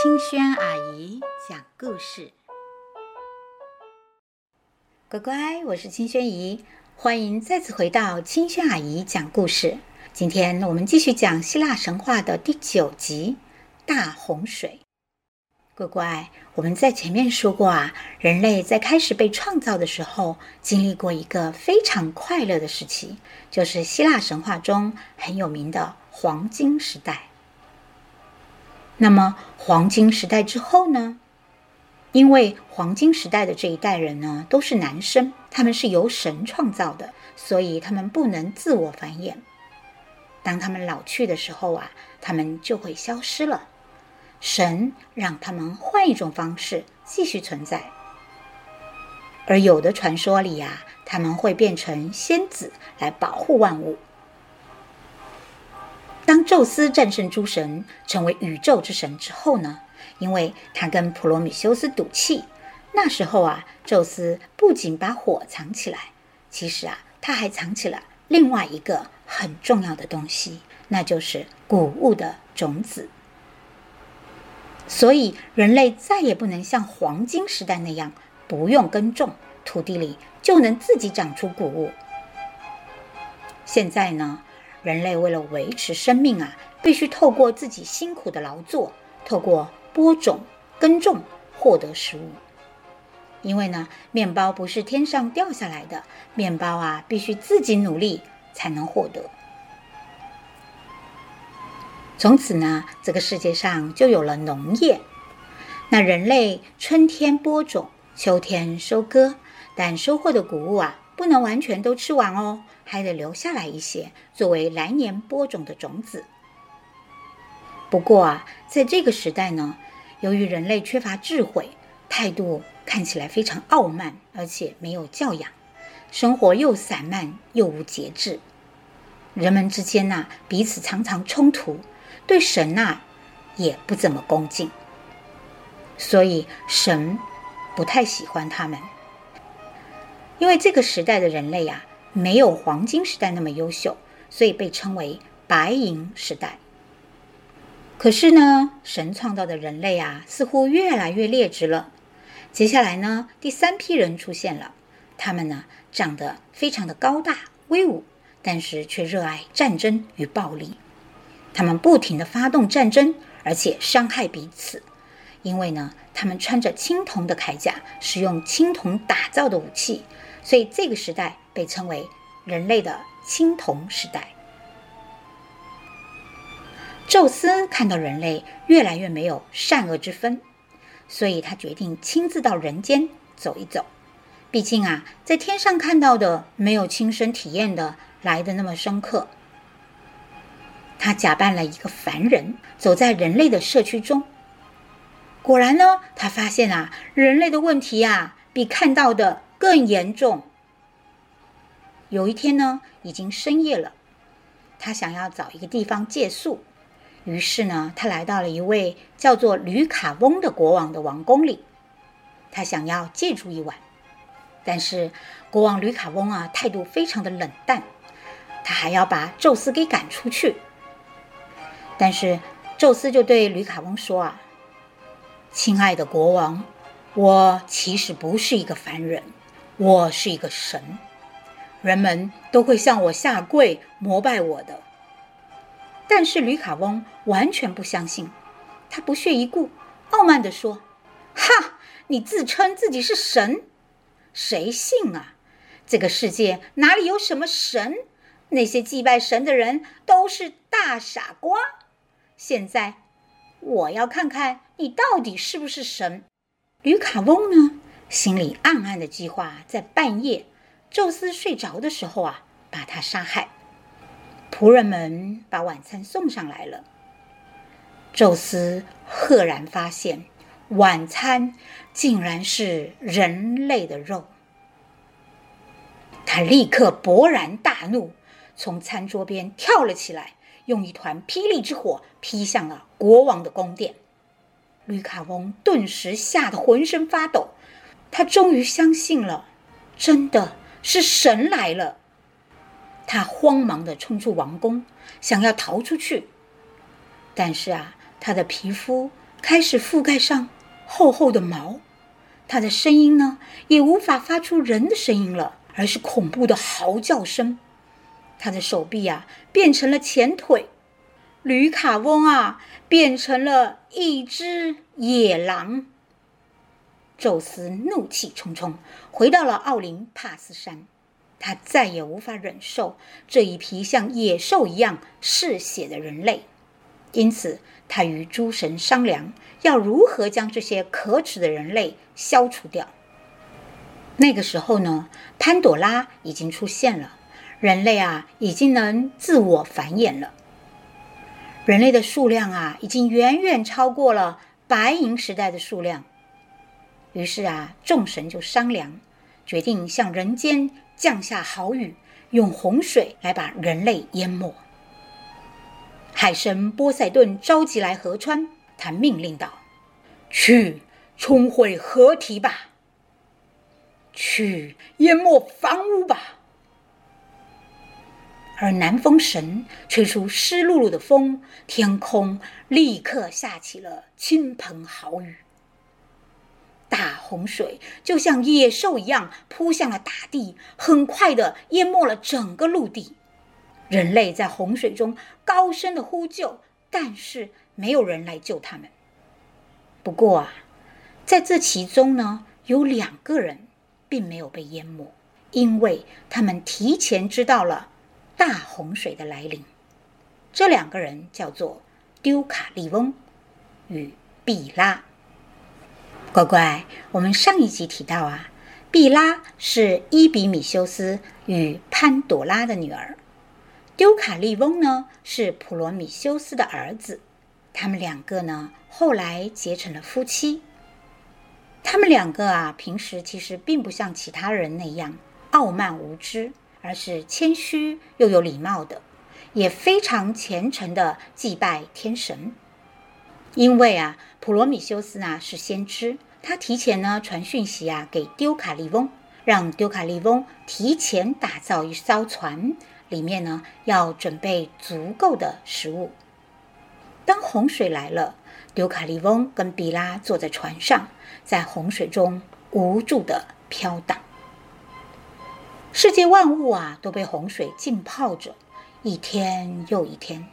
清轩阿姨讲故事，乖乖，我是清轩姨，欢迎再次回到清轩阿姨讲故事。今天我们继续讲希腊神话的第九集——大洪水。乖乖，我们在前面说过啊，人类在开始被创造的时候，经历过一个非常快乐的时期，就是希腊神话中很有名的黄金时代。那么，黄金时代之后呢？因为黄金时代的这一代人呢，都是男生，他们是由神创造的，所以他们不能自我繁衍。当他们老去的时候啊，他们就会消失了。神让他们换一种方式继续存在。而有的传说里呀，他们会变成仙子来保护万物。当宙斯战胜诸神，成为宇宙之神之后呢，因为他跟普罗米修斯赌气，那时候啊，宙斯不仅把火藏起来，其实啊，他还藏起了另外一个很重要的东西，那就是谷物的种子。所以人类再也不能像黄金时代那样，不用耕种，土地里就能自己长出谷物。现在呢？人类为了维持生命啊，必须透过自己辛苦的劳作，透过播种、耕种获得食物。因为呢，面包不是天上掉下来的，面包啊，必须自己努力才能获得。从此呢，这个世界上就有了农业。那人类春天播种，秋天收割，但收获的谷物啊，不能完全都吃完哦。还得留下来一些作为来年播种的种子。不过啊，在这个时代呢，由于人类缺乏智慧，态度看起来非常傲慢，而且没有教养，生活又散漫又无节制，人们之间呐，彼此常常冲突，对神呐也不怎么恭敬，所以神不太喜欢他们，因为这个时代的人类呀。没有黄金时代那么优秀，所以被称为白银时代。可是呢，神创造的人类啊，似乎越来越劣质了。接下来呢，第三批人出现了，他们呢，长得非常的高大威武，但是却热爱战争与暴力。他们不停地发动战争，而且伤害彼此，因为呢，他们穿着青铜的铠甲，使用青铜打造的武器。所以这个时代被称为人类的青铜时代。宙斯看到人类越来越没有善恶之分，所以他决定亲自到人间走一走。毕竟啊，在天上看到的没有亲身体验的来的那么深刻。他假扮了一个凡人，走在人类的社区中。果然呢，他发现啊，人类的问题啊，比看到的。更严重。有一天呢，已经深夜了，他想要找一个地方借宿，于是呢，他来到了一位叫做吕卡翁的国王的王宫里，他想要借住一晚。但是国王吕卡翁啊，态度非常的冷淡，他还要把宙斯给赶出去。但是宙斯就对吕卡翁说啊：“亲爱的国王，我其实不是一个凡人。”我是一个神，人们都会向我下跪膜拜我的。但是吕卡翁完全不相信，他不屑一顾，傲慢地说：“哈，你自称自己是神，谁信啊？这个世界哪里有什么神？那些祭拜神的人都是大傻瓜。现在我要看看你到底是不是神。”吕卡翁呢？心里暗暗的计划，在半夜，宙斯睡着的时候啊，把他杀害。仆人们把晚餐送上来了。宙斯赫然发现，晚餐竟然是人类的肉。他立刻勃然大怒，从餐桌边跳了起来，用一团霹雳之火劈向了国王的宫殿。吕卡翁顿时吓得浑身发抖。他终于相信了，真的是神来了。他慌忙地冲出王宫，想要逃出去。但是啊，他的皮肤开始覆盖上厚厚的毛，他的声音呢，也无法发出人的声音了，而是恐怖的嚎叫声。他的手臂啊，变成了前腿，吕卡翁啊，变成了一只野狼。宙斯怒气冲冲，回到了奥林帕斯山。他再也无法忍受这一批像野兽一样嗜血的人类，因此他与诸神商量，要如何将这些可耻的人类消除掉。那个时候呢，潘朵拉已经出现了，人类啊已经能自我繁衍了。人类的数量啊，已经远远超过了白银时代的数量。于是啊，众神就商量，决定向人间。降下豪雨，用洪水来把人类淹没。海神波塞顿召集来河川，他命令道：“去冲毁河堤吧，去淹没房屋吧。”而南风神吹出湿漉漉的风，天空立刻下起了倾盆豪雨。大洪水就像野兽一样扑向了大地，很快的淹没了整个陆地。人类在洪水中高声的呼救，但是没有人来救他们。不过啊，在这其中呢，有两个人并没有被淹没，因为他们提前知道了大洪水的来临。这两个人叫做丢卡利翁与毕拉。乖乖，我们上一集提到啊，毕拉是伊比米修斯与潘朵拉的女儿，丢卡利翁呢是普罗米修斯的儿子，他们两个呢后来结成了夫妻。他们两个啊，平时其实并不像其他人那样傲慢无知，而是谦虚又有礼貌的，也非常虔诚的祭拜天神。因为啊，普罗米修斯呢是先知，他提前呢传讯息啊给丢卡利翁，让丢卡利翁提前打造一艘船，里面呢要准备足够的食物。当洪水来了，丢卡利翁跟毕拉坐在船上，在洪水中无助的飘荡。世界万物啊都被洪水浸泡着，一天又一天，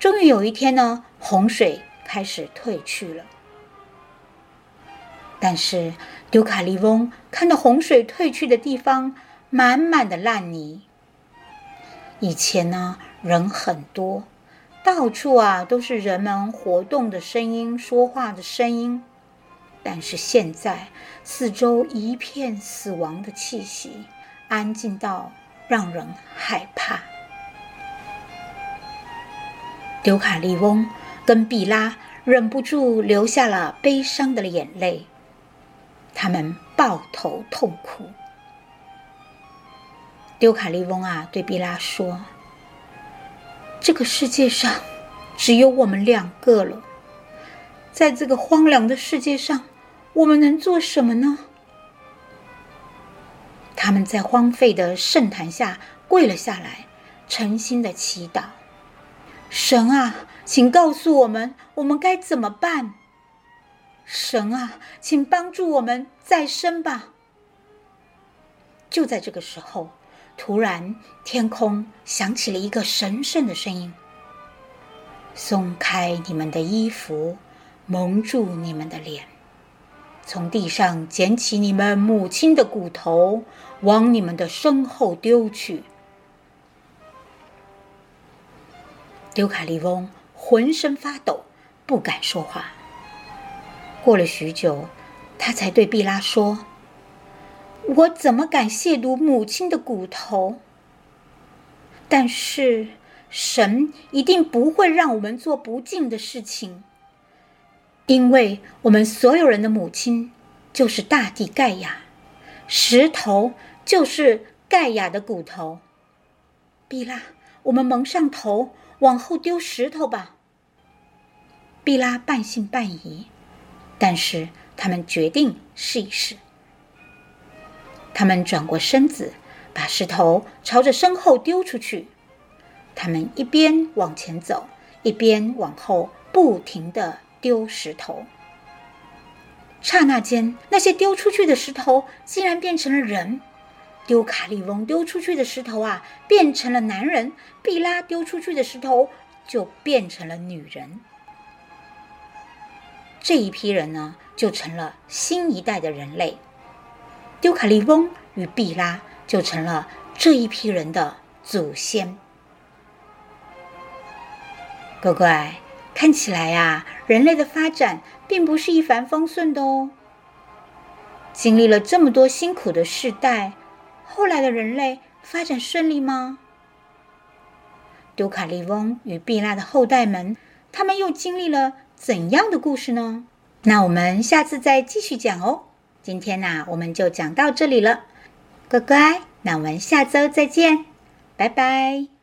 终于有一天呢，洪水。开始退去了，但是丢卡利翁看到洪水退去的地方满满的烂泥。以前呢，人很多，到处啊都是人们活动的声音、说话的声音，但是现在四周一片死亡的气息，安静到让人害怕。丢卡利翁。跟毕拉忍不住流下了悲伤的眼泪，他们抱头痛哭。丢卡利翁啊，对毕拉说：“这个世界上只有我们两个了，在这个荒凉的世界上，我们能做什么呢？”他们在荒废的圣坛下跪了下来，诚心的祈祷。神啊，请告诉我们，我们该怎么办？神啊，请帮助我们再生吧。就在这个时候，突然天空响起了一个神圣的声音：“松开你们的衣服，蒙住你们的脸，从地上捡起你们母亲的骨头，往你们的身后丢去。”丢卡利翁浑身发抖，不敢说话。过了许久，他才对毕拉说：“我怎么敢亵渎母亲的骨头？但是神一定不会让我们做不敬的事情，因为我们所有人的母亲就是大地盖亚，石头就是盖亚的骨头。毕拉，我们蒙上头。”往后丢石头吧。毕拉半信半疑，但是他们决定试一试。他们转过身子，把石头朝着身后丢出去。他们一边往前走，一边往后不停地丢石头。刹那间，那些丢出去的石头竟然变成了人。丢卡利翁丢出去的石头啊，变成了男人；毕拉丢出去的石头就变成了女人。这一批人呢，就成了新一代的人类。丢卡利翁与毕拉就成了这一批人的祖先。乖乖，看起来呀，人类的发展并不是一帆风顺的哦。经历了这么多辛苦的世代。后来的人类发展顺利吗？丢卡利翁与毕拉的后代们，他们又经历了怎样的故事呢？那我们下次再继续讲哦。今天呢、我们就讲到这里了，乖乖，那我们下周再见，拜拜。